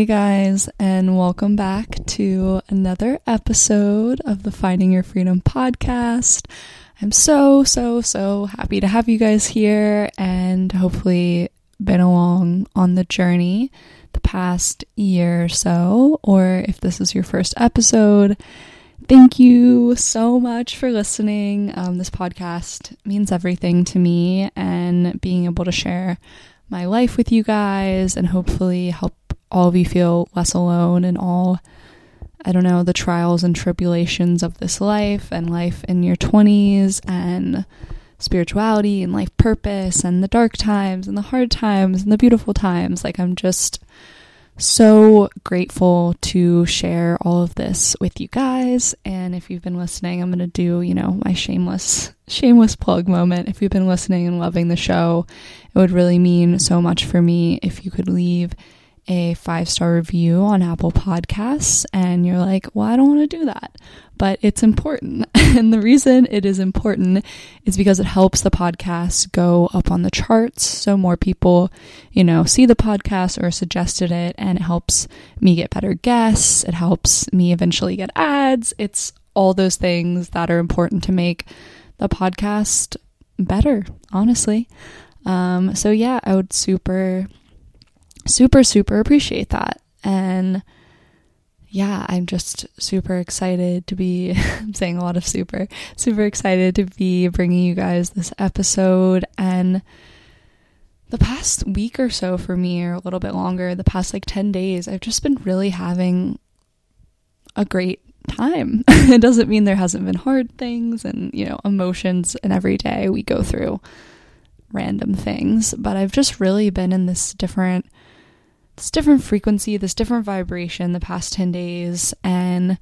Hey guys, and welcome back to another episode of the Finding Your Freedom podcast. I'm so, so, so happy to have you guys here and hopefully been along on the journey the past year or so, or if this is your first episode, thank you so much for listening. Um, this podcast means everything to me, and being able to share my life with you guys and hopefully help all of you feel less alone in all, I don't know, the trials and tribulations of this life and life in your 20s and spirituality and life purpose and the dark times and the hard times and the beautiful times. Like, I'm just so grateful to share all of this with you guys. And if you've been listening, I'm going to do, you know, my shameless, shameless plug moment. If you've been listening and loving the show, it would really mean so much for me if you could leave a five star review on Apple Podcasts and you're like, well, I don't want to do that. But it's important. and the reason it is important is because it helps the podcast go up on the charts. So more people, you know, see the podcast or suggested it and it helps me get better guests. It helps me eventually get ads. It's all those things that are important to make the podcast better, honestly. Um, so yeah, I would super super, super appreciate that. And yeah, I'm just super excited to be I'm saying a lot of super, super excited to be bringing you guys this episode. And the past week or so for me, or a little bit longer, the past like 10 days, I've just been really having a great time. it doesn't mean there hasn't been hard things and, you know, emotions, and every day we go through random things, but I've just really been in this different this different frequency, this different vibration the past 10 days. And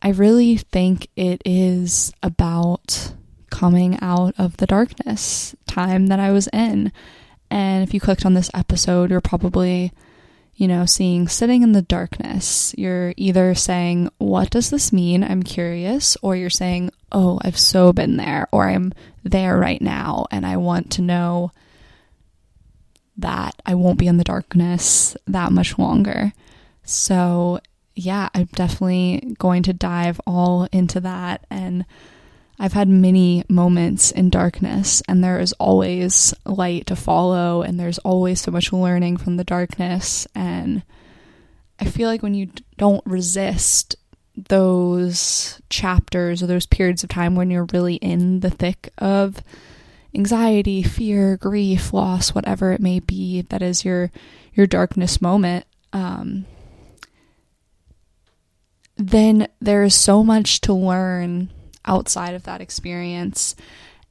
I really think it is about coming out of the darkness time that I was in. And if you clicked on this episode, you're probably, you know, seeing sitting in the darkness. You're either saying, What does this mean? I'm curious. Or you're saying, Oh, I've so been there. Or I'm there right now and I want to know that I won't be in the darkness that much longer. So, yeah, I'm definitely going to dive all into that. And I've had many moments in darkness, and there is always light to follow, and there's always so much learning from the darkness. And I feel like when you don't resist those chapters or those periods of time when you're really in the thick of anxiety, fear, grief, loss, whatever it may be that is your your darkness moment, um, then there is so much to learn outside of that experience.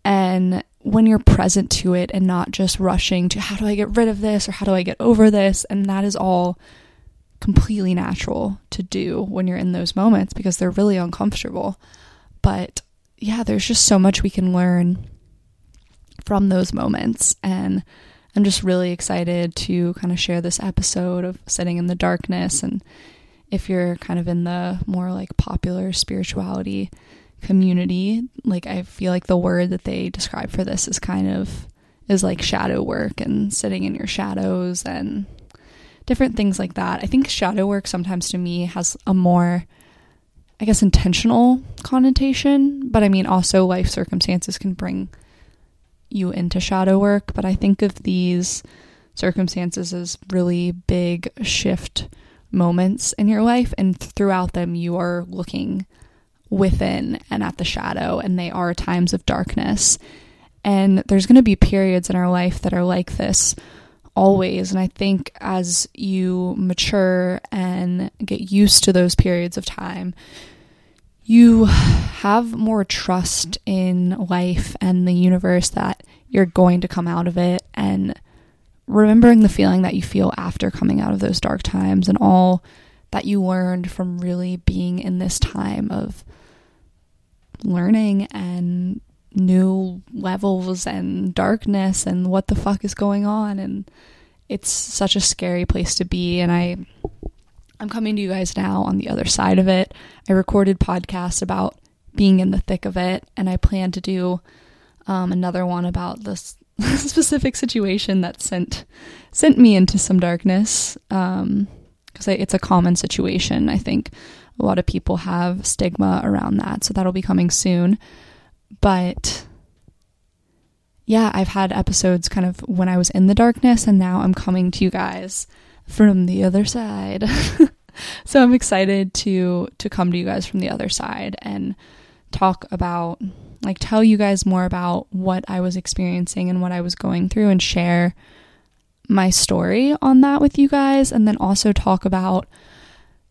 And when you're present to it and not just rushing to how do I get rid of this or how do I get over this, and that is all completely natural to do when you're in those moments because they're really uncomfortable. But yeah, there's just so much we can learn from those moments. And I'm just really excited to kind of share this episode of sitting in the darkness. And if you're kind of in the more like popular spirituality community, like I feel like the word that they describe for this is kind of is like shadow work and sitting in your shadows and different things like that. I think shadow work sometimes to me has a more I guess intentional connotation, but I mean also life circumstances can bring you into shadow work, but I think of these circumstances as really big shift moments in your life, and throughout them, you are looking within and at the shadow, and they are times of darkness. And there's going to be periods in our life that are like this always. And I think as you mature and get used to those periods of time, you have more trust in life and the universe that you're going to come out of it and remembering the feeling that you feel after coming out of those dark times and all that you learned from really being in this time of learning and new levels and darkness and what the fuck is going on and it's such a scary place to be and I I'm coming to you guys now on the other side of it. I recorded podcasts about being in the thick of it, and I plan to do um, another one about this specific situation that sent sent me into some darkness. Um, because it's a common situation. I think a lot of people have stigma around that, so that'll be coming soon. But yeah, I've had episodes kind of when I was in the darkness, and now I'm coming to you guys from the other side. so I'm excited to to come to you guys from the other side and talk about like tell you guys more about what I was experiencing and what I was going through and share my story on that with you guys. And then also talk about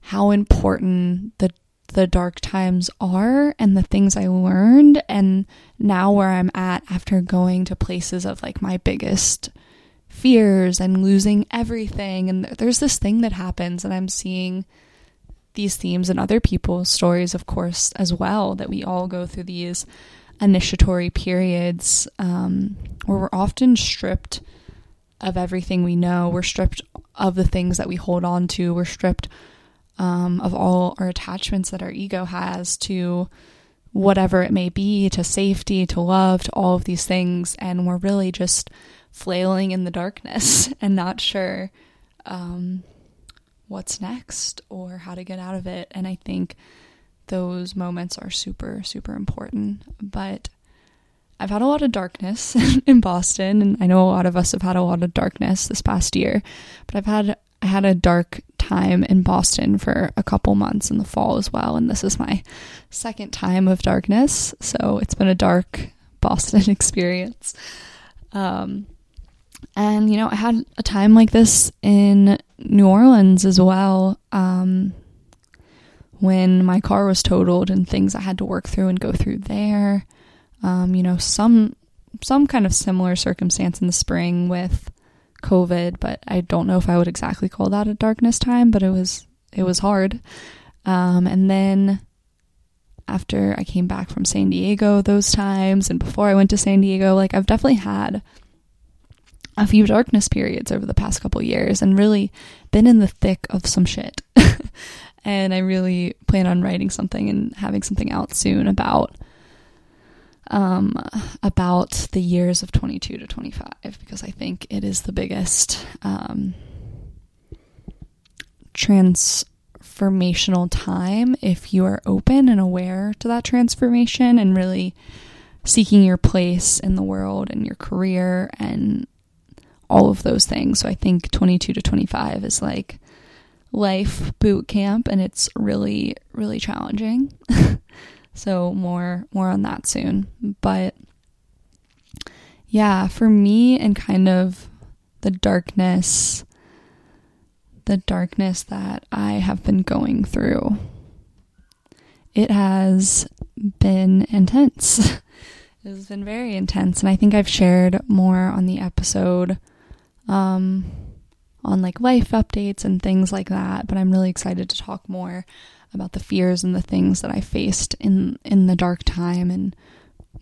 how important the the dark times are and the things I learned. And now where I'm at after going to places of like my biggest fears and losing everything. And there's this thing that happens and I'm seeing these themes in other people's stories of course as well that we all go through these initiatory periods um, where we're often stripped of everything we know. We're stripped of the things that we hold on to. We're stripped um, of all our attachments that our ego has to whatever it may be, to safety, to love, to all of these things. And we're really just flailing in the darkness and not sure um, what's next or how to get out of it. And I think those moments are super, super important. But I've had a lot of darkness in Boston, and I know a lot of us have had a lot of darkness this past year. But I've had I had a dark time in Boston for a couple months in the fall as well, and this is my second time of darkness, so it's been a dark Boston experience. Um, and you know, I had a time like this in New Orleans as well. Um, when my car was totaled and things I had to work through and go through there. Um, you know, some some kind of similar circumstance in the spring with COVID, but I don't know if I would exactly call that a darkness time, but it was it was hard. Um, and then after I came back from San Diego those times and before I went to San Diego, like I've definitely had a few darkness periods over the past couple years and really been in the thick of some shit. and I really plan on writing something and having something out soon about um about the years of 22 to 25 because I think it is the biggest um transformational time if you are open and aware to that transformation and really seeking your place in the world and your career and all of those things. So I think 22 to 25 is like life boot camp and it's really really challenging. so more more on that soon. But yeah, for me and kind of the darkness the darkness that I have been going through. It has been intense. it has been very intense and I think I've shared more on the episode um on like life updates and things like that, but I'm really excited to talk more about the fears and the things that I faced in in the dark time and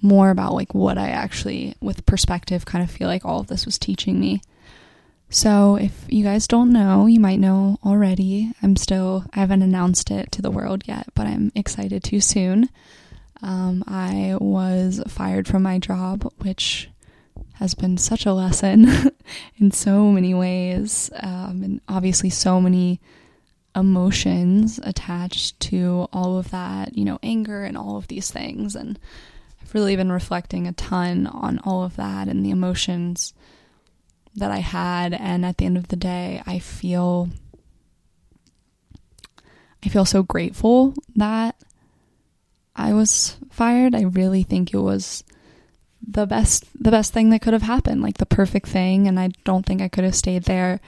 more about like what I actually with perspective kind of feel like all of this was teaching me. So, if you guys don't know, you might know already. I'm still, I haven't announced it to the world yet, but I'm excited to soon. Um, I was fired from my job, which has been such a lesson in so many ways, um, and obviously so many emotions attached to all of that, you know, anger and all of these things. And I've really been reflecting a ton on all of that and the emotions that I had. And at the end of the day, I feel. I feel so grateful that I was fired. I really think it was the best the best thing that could have happened, like the perfect thing, and I don't think I could have stayed there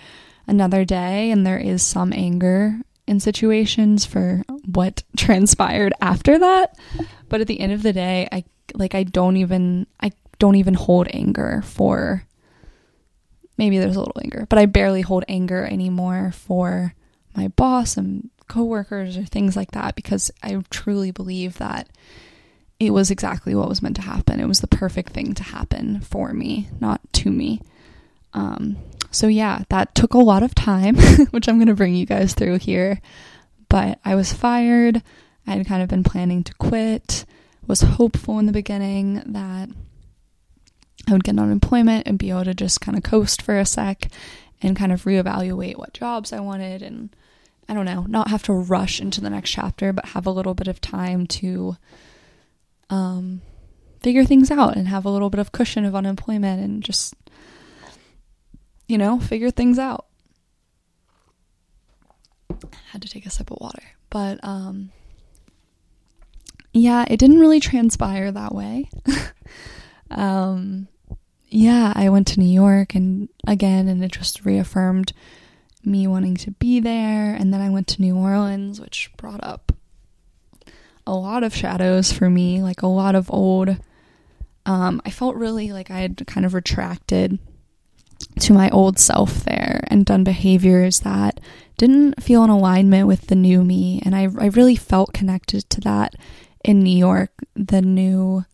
another day. And there is some anger in situations for what transpired after that, but at the end of the day, I like I don't even I don't even hold anger for maybe there's a little anger, but I barely hold anger anymore for my boss and coworkers or things like that because I truly believe that it was exactly what was meant to happen. It was the perfect thing to happen for me, not to me. Um, so, yeah, that took a lot of time, which I'm going to bring you guys through here. But I was fired. I had kind of been planning to quit, was hopeful in the beginning that I would get unemployment and be able to just kind of coast for a sec and kind of reevaluate what jobs I wanted and I don't know, not have to rush into the next chapter, but have a little bit of time to um, figure things out and have a little bit of cushion of unemployment and just, you know, figure things out. Had to take a sip of water. But, um, yeah, it didn't really transpire that way. um, yeah, I went to New York and again, and it just reaffirmed me wanting to be there. And then I went to New Orleans, which brought up a lot of shadows for me, like a lot of old. Um, I felt really like I had kind of retracted to my old self there and done behaviors that didn't feel in alignment with the new me. And I, I really felt connected to that in New York, the new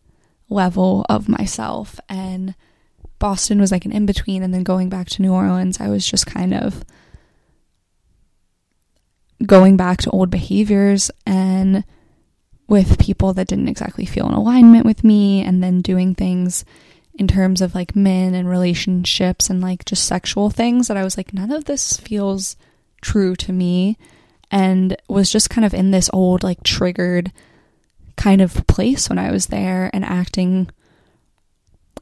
level of myself. And Boston was like an in between. And then going back to New Orleans, I was just kind of going back to old behaviors and with people that didn't exactly feel in alignment with me and then doing things in terms of like men and relationships and like just sexual things that I was like none of this feels true to me and was just kind of in this old like triggered kind of place when I was there and acting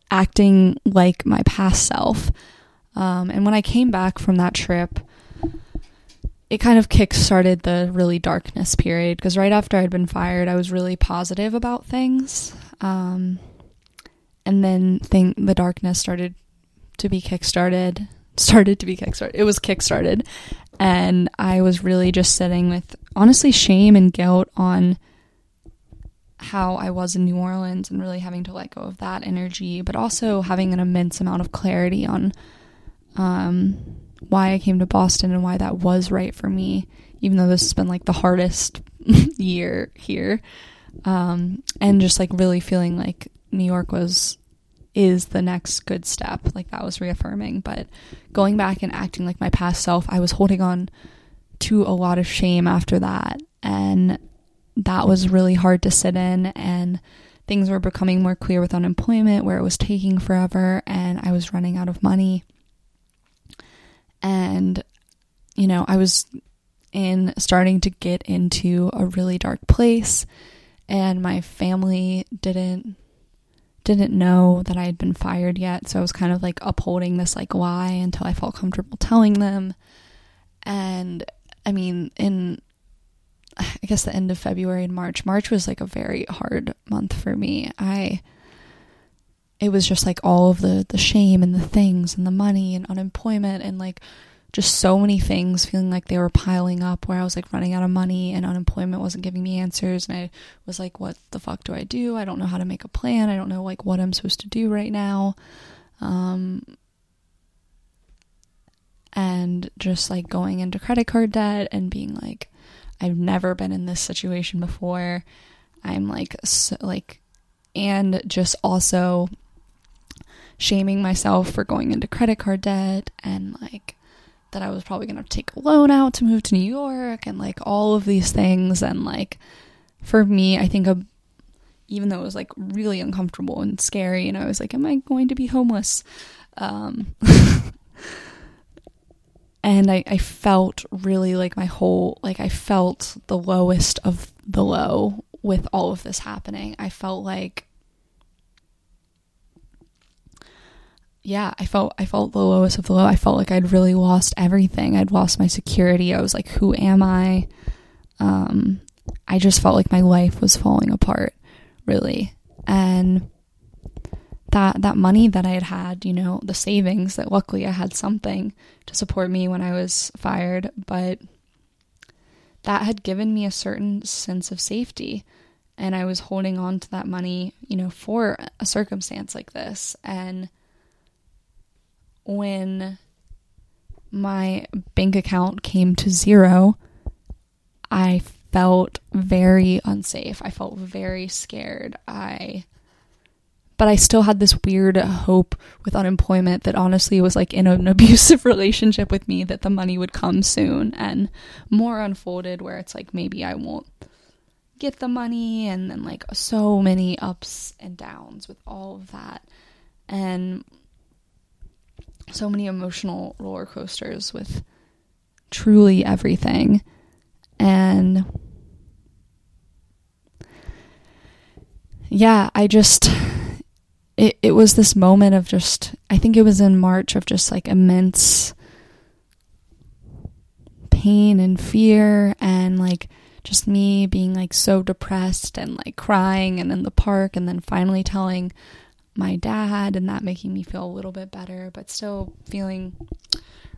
acting like my past self. Um, and when I came back from that trip, it kind of kick started the really darkness period because right after I'd been fired, I was really positive about things. Um, and then thing the darkness started to be kick-started started to be kick-started it was kick-started and i was really just sitting with honestly shame and guilt on how i was in new orleans and really having to let go of that energy but also having an immense amount of clarity on um, why I came to Boston and why that was right for me, even though this has been like the hardest year here. Um, and just like really feeling like New York was is the next good step. Like that was reaffirming. But going back and acting like my past self, I was holding on to a lot of shame after that. And that was really hard to sit in. And things were becoming more clear with unemployment, where it was taking forever and I was running out of money and you know, I was in starting to get into a really dark place and my family didn't didn't know that I had been fired yet, so I was kind of like upholding this like lie until I felt comfortable telling them. And I mean, in I guess the end of February and March, March was like a very hard month for me. I it was just like all of the the shame and the things and the money and unemployment and like just so many things feeling like they were piling up where I was like running out of money and unemployment wasn't giving me answers and I was like what the fuck do I do? I don't know how to make a plan. I don't know like what I'm supposed to do right now. Um and just like going into credit card debt and being like I've never been in this situation before. I'm like so, like and just also shaming myself for going into credit card debt and like that I was probably going to take a loan out to move to New York and like all of these things and like for me I think a, even though it was like really uncomfortable and scary and I was like am I going to be homeless um and I, I felt really like my whole like I felt the lowest of the low with all of this happening. I felt like yeah, I felt I felt the lowest of the low. I felt like I'd really lost everything. I'd lost my security. I was like, who am I? Um, I just felt like my life was falling apart, really. And that that money that I had had, you know, the savings that luckily I had something to support me when I was fired, but that had given me a certain sense of safety and I was holding on to that money, you know, for a circumstance like this and when my bank account came to zero, I felt very unsafe. I felt very scared. I but I still had this weird hope with unemployment that honestly was like in an abusive relationship with me that the money would come soon and more unfolded where it's like maybe I won't get the money and then like so many ups and downs with all of that. And so many emotional roller coasters with truly everything. And yeah, I just it it was this moment of just I think it was in March of just like immense pain and fear and like just me being like so depressed and like crying and in the park and then finally telling my dad and that making me feel a little bit better but still feeling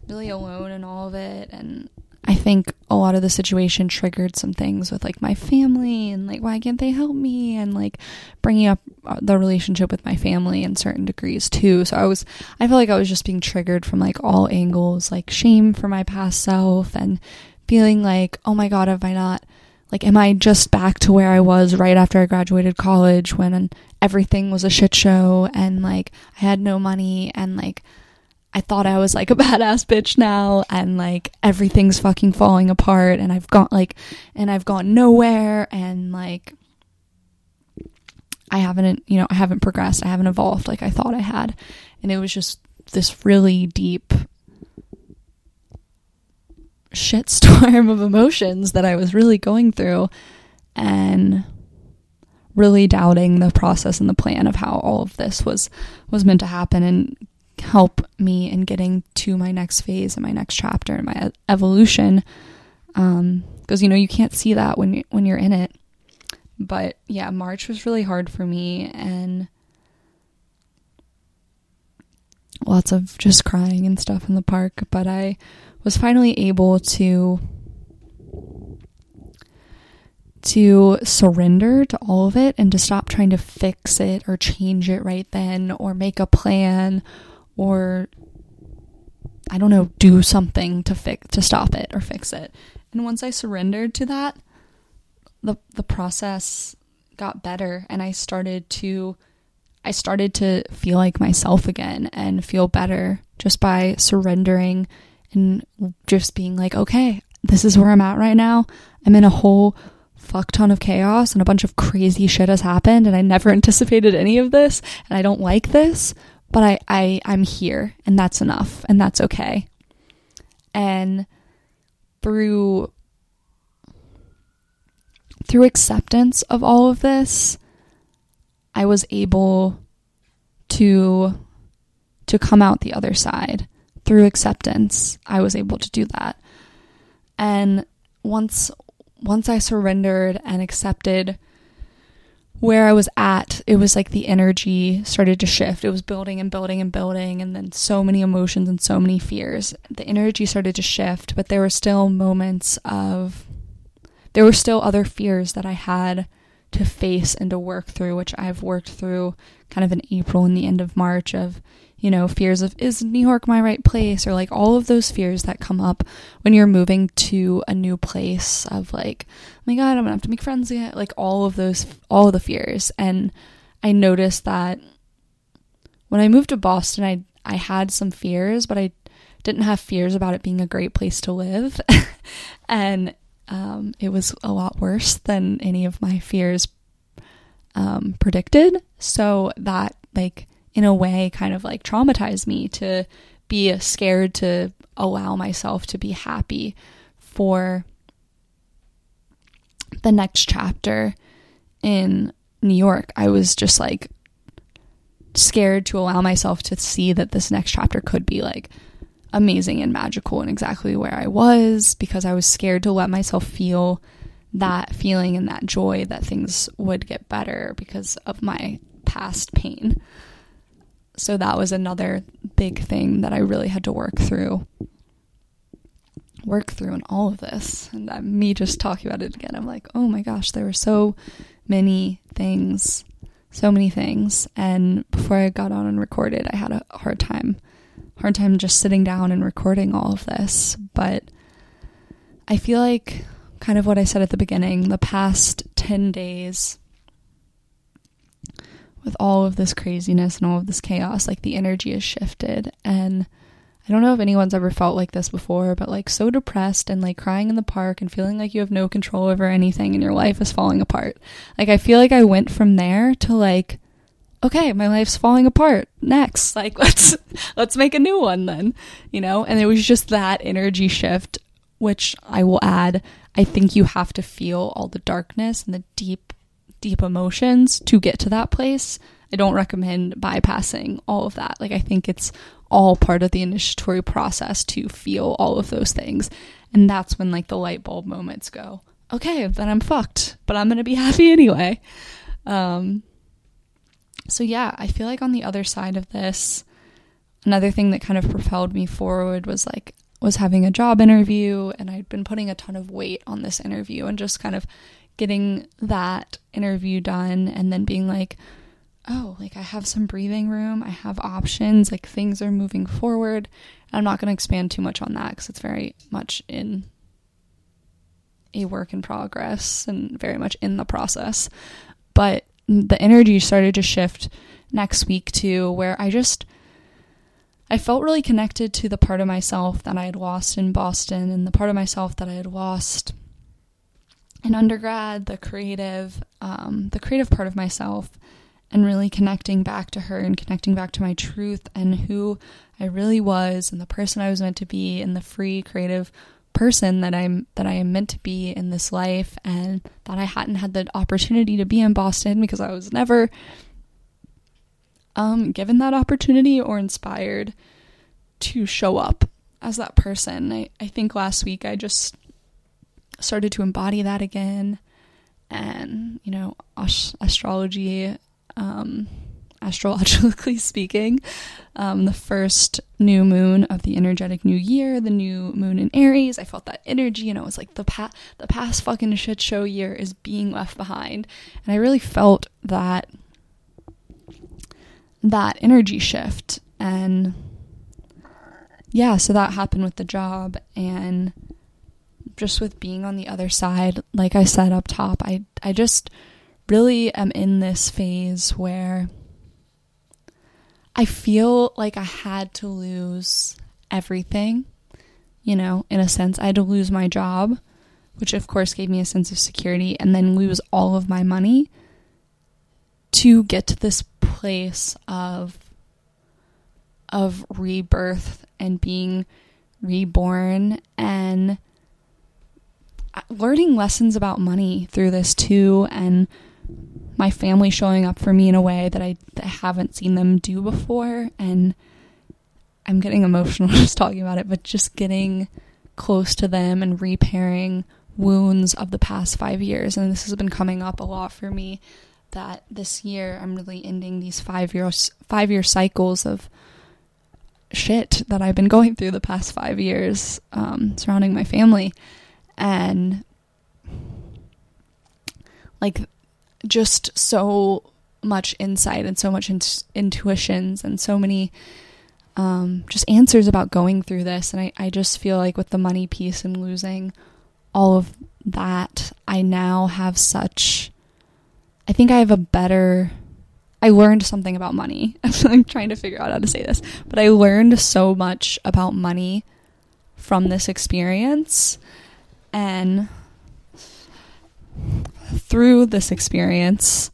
really alone in all of it and I think a lot of the situation triggered some things with like my family and like why can't they help me and like bringing up uh, the relationship with my family in certain degrees too. So I was I feel like I was just being triggered from like all angles, like shame for my past self and feeling like, "Oh my god, have I not like am I just back to where I was right after I graduated college when everything was a shit show and like I had no money and like I thought I was like a badass bitch now and like everything's fucking falling apart and I've got like and I've gone nowhere and like I haven't you know I haven't progressed. I haven't evolved like I thought I had. And it was just this really deep shitstorm of emotions that I was really going through. And really doubting the process and the plan of how all of this was was meant to happen and help me in getting to my next phase and my next chapter and my evolution. Um because you know you can't see that when you, when you're in it. But yeah march was really hard for me and lots of just crying and stuff in the park. But i was finally able to to surrender to all of it and to stop trying to fix it or change it right then or make a plan or I don't know, do something to fix to stop it or fix it. And once I surrendered to that, the the process got better and I started to I started to feel like myself again and feel better just by surrendering and just being like, okay, this is where I'm at right now. I'm in a whole fuck ton of chaos and a bunch of crazy shit has happened and I never anticipated any of this and I don't like this, but I, I I'm here and that's enough and that's okay. And through through acceptance of all of this, I was able to to come out the other side. Through acceptance, I was able to do that. And once once I surrendered and accepted where I was at, it was like the energy started to shift. It was building and building and building, and then so many emotions and so many fears. The energy started to shift, but there were still moments of, there were still other fears that I had to face and to work through, which I've worked through kind of in April and the end of March of, you know, fears of is New York my right place or like all of those fears that come up when you're moving to a new place of like, oh my god, I'm gonna have to make friends again, like all of those, all of the fears. And I noticed that when I moved to Boston, I I had some fears, but I didn't have fears about it being a great place to live, and um, it was a lot worse than any of my fears um, predicted. So that like in a way kind of like traumatized me to be scared to allow myself to be happy for the next chapter in New York. I was just like scared to allow myself to see that this next chapter could be like amazing and magical and exactly where I was because I was scared to let myself feel that feeling and that joy that things would get better because of my past pain. So that was another big thing that I really had to work through. Work through in all of this. And uh, me just talking about it again, I'm like, oh my gosh, there were so many things, so many things. And before I got on and recorded, I had a hard time, hard time just sitting down and recording all of this. But I feel like kind of what I said at the beginning, the past 10 days with all of this craziness and all of this chaos, like the energy has shifted. And I don't know if anyone's ever felt like this before, but like so depressed and like crying in the park and feeling like you have no control over anything and your life is falling apart. Like I feel like I went from there to like, okay, my life's falling apart. Next, like let's let's make a new one then, you know? And it was just that energy shift, which I will add, I think you have to feel all the darkness and the deep, deep emotions to get to that place. I don't recommend bypassing all of that. Like, I think it's all part of the initiatory process to feel all of those things. And that's when, like, the light bulb moments go, okay, then I'm fucked, but I'm going to be happy anyway. Um, so, yeah, I feel like on the other side of this, another thing that kind of propelled me forward was like was having a job interview and I'd been putting a ton of weight on this interview and just kind of getting that interview done and then being like oh like I have some breathing room I have options like things are moving forward. I'm not going to expand too much on that cuz it's very much in a work in progress and very much in the process. But the energy started to shift next week to where I just I felt really connected to the part of myself that I had lost in Boston and the part of myself that I had lost in undergrad, the creative, um, the creative part of myself, and really connecting back to her and connecting back to my truth and who I really was and the person I was meant to be and the free creative person that I'm that I am meant to be in this life and that I hadn't had the opportunity to be in Boston because I was never um, given that opportunity or inspired to show up as that person. I, I think last week I just started to embody that again. And, you know, astrology, um, astrologically speaking, um, the first new moon of the energetic new year, the new moon in Aries, I felt that energy, and it was like the past, the past fucking shit show year is being left behind, and I really felt that that energy shift. And yeah so that happened with the job and just with being on the other side. Like i said up top i i just really am in this phase where i feel like i had to lose everything you know in a sense. I had to lose my job which of course gave me a sense of security and then lose all of my money to get to this place of of rebirth and being reborn. And uh, learning lessons about money through this too and my family showing up for me in a way that I, that I haven't seen them do before. And I'm getting emotional just talking about it but just getting close to them and repairing wounds of the past 5 years. And this has been coming up a lot for me that this year I'm really ending these five years five year cycles of shit that I've been going through the past five years um, surrounding my family, and like just so much insight and so much in- intuitions and so many um, just answers about going through this. And I, I just feel like with the money piece and losing all of that, I now have such I think I have a better I learned something about money. I'm trying to figure out how to say this, but I learned so much about money from this experience and through this experience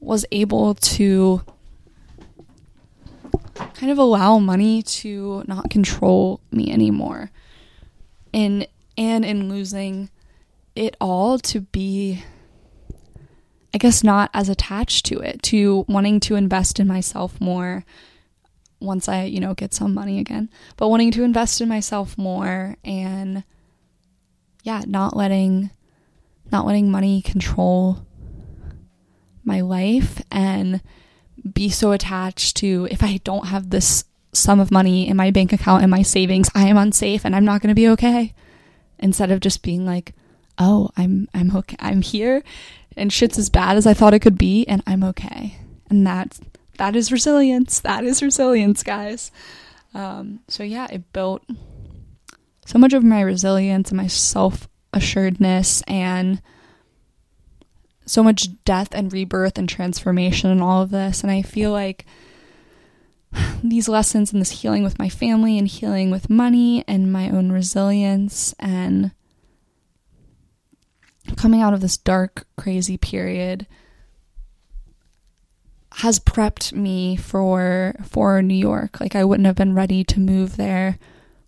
was able to kind of allow money to not control me anymore. And and in losing it all to be I guess not as attached to it, to wanting to invest in myself more once I, you know, get some money again, but wanting to invest in myself more and yeah, not letting not letting money control my life and be so attached to if I don't have this sum of money in my bank account and my savings, I am unsafe and I'm not going to be okay. Instead of just being like, "Oh, I'm I'm okay. I'm here and shit's as bad as I thought it could be, and I'm okay. And that that is resilience. That is resilience, guys. Um, so yeah, it built so much of my resilience and my self assuredness and so much death and rebirth and transformation and all of this. And I feel like these lessons and this healing with my family and healing with money and my own resilience and coming out of this dark, crazy period has prepped me for for New York. Like I wouldn't have been ready to move there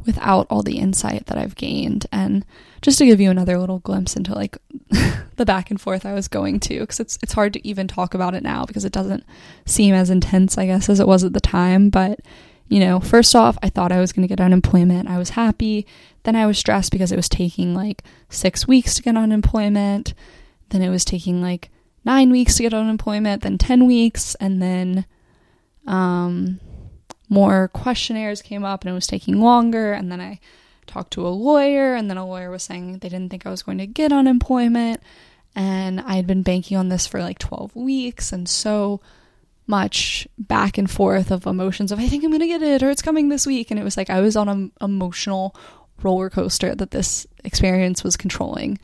without all the insight that I've gained. And just to give you another little glimpse into like the back and forth I was going to, because it's it's hard to even talk about it now because it doesn't seem as intense, I guess, as it was at the time. But you know, first off, I thought I was going to get unemployment. I was happy. Then I was stressed because it was taking like six weeks to get unemployment. Then it was taking like nine weeks to get unemployment, then 10 weeks, and then um, more questionnaires came up and it was taking longer. And then I talked to a lawyer, and then a lawyer was saying they didn't think I was going to get unemployment. And I had been banking on this for like 12 weeks, and so much back and forth of emotions of I think I'm going to get it or it's coming this week. And it was like I was on an emotional roller coaster that this experience was controlling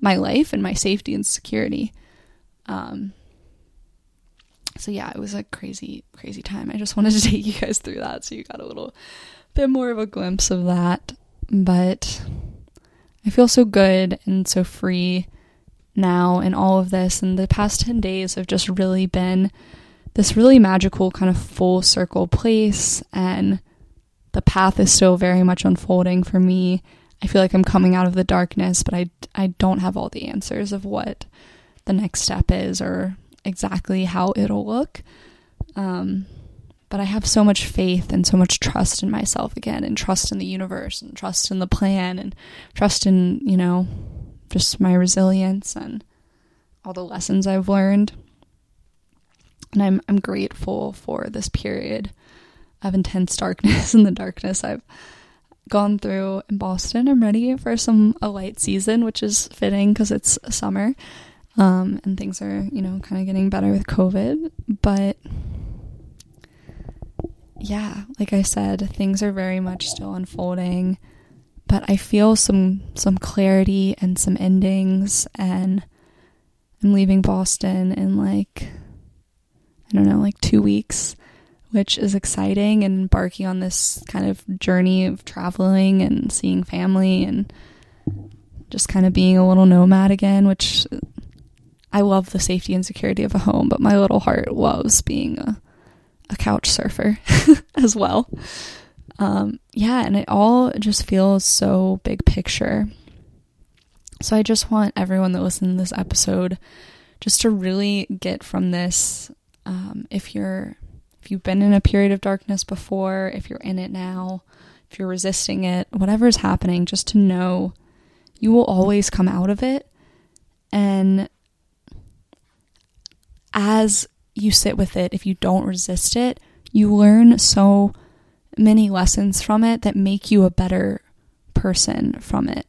my life and my safety and security. Um, so yeah, it was a crazy, crazy time. I just wanted to take you guys through that so you got a little bit more of a glimpse of that. But I feel so good and so free now in all of this. And the past 10 days have just really been this really magical kind of full circle place. And the path is still very much unfolding for me. I feel like I'm coming out of the darkness, but I, I don't have all the answers of what the next step is or exactly how it'll look. Um, but I have so much faith and so much trust in myself again, and trust in the universe, and trust in the plan, and trust in, you know, just my resilience and all the lessons I've learned. And I'm I'm grateful for this period of intense darkness and the darkness I've gone through in Boston. I'm ready for some a light season, which is fitting because it's summer. Um, and things are, you know, kind of getting better with COVID. But yeah, like I said, things are very much still unfolding. But I feel some some clarity and some endings and I'm leaving Boston in like I don't know, like 2 weeks, which is exciting and embarking on this kind of journey of traveling and seeing family and just kind of being a little nomad again, which I love the safety and security of a home, but my little heart loves being a, a couch surfer as well. Um, yeah, and it all just feels so big picture. So I just want everyone that listens to this episode just to really get from this. Um, if you're if you've been in a period of darkness before, if you're in it now, if you're resisting it, whatever's happening, just to know you will always come out of it. And as you sit with it, if you don't resist it, you learn so many lessons from it that make you a better person from it.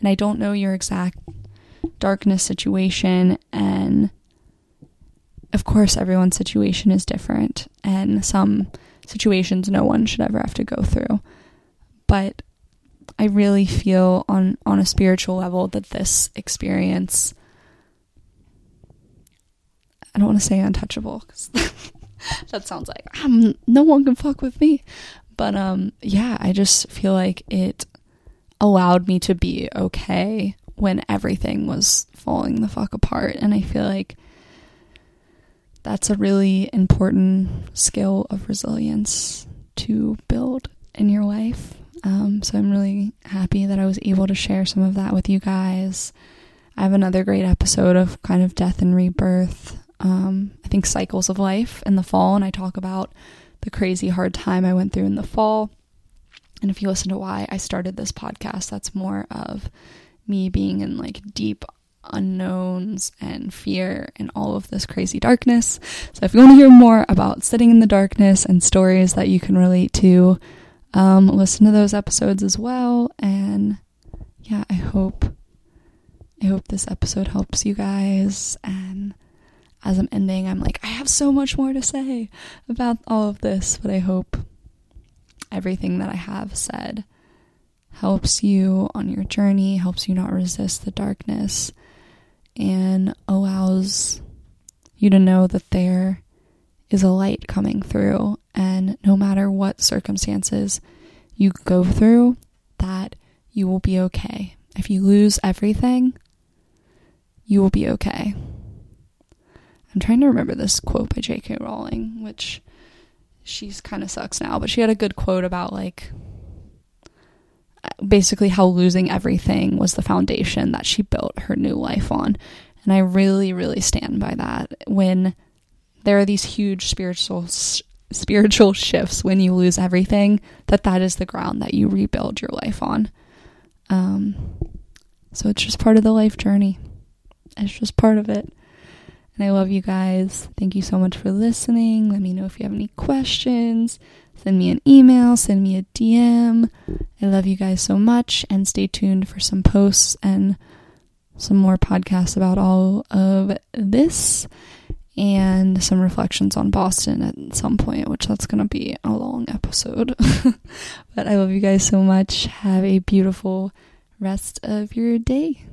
And I don't know your exact darkness situation and of course everyone's situation is different and some situations no one should ever have to go through. But I really feel on on a spiritual level that this experience I don't want to say untouchable because that sounds like um, no one can fuck with me. But um, yeah, I just feel like it allowed me to be okay when everything was falling the fuck apart, and I feel like that's a really important skill of resilience to build in your life. Um, so I'm really happy that I was able to share some of that with you guys. I have another great episode of kind of death and rebirth um, I think, cycles of life in the fall, and I talk about the crazy hard time I went through in the fall. And if you listen to why I started this podcast, that's more of me being in like deep unknowns and fear and all of this crazy darkness. So if you want to hear more about sitting in the darkness and stories that you can relate to, um, listen to those episodes as well. And yeah, I hope I hope this episode helps you guys and as I'm ending, I'm like, I have so much more to say about all of this, but I hope everything that I have said helps you on your journey, helps you not resist the darkness, and allows you to know that there is a light coming through. And no matter what circumstances you go through, that you will be okay. If you lose everything, you will be okay. I'm trying to remember this quote by J.K. Rowling, which she's kind of sucks now, but she had a good quote about like basically how losing everything was the foundation that she built her new life on. And I really, really stand by that. When there are these huge spiritual spiritual shifts when you lose everything, that that is the ground that you rebuild your life on. Um, so it's just part of the life journey. It's just part of it. And I love you guys. Thank you so much for listening. Let me know if you have any questions. Send me an email, send me a DM. I love you guys so much. And stay tuned for some posts and some more podcasts about all of this and some reflections on Boston at some point, which that's going to be a long episode. but I love you guys so much. Have a beautiful rest of your day.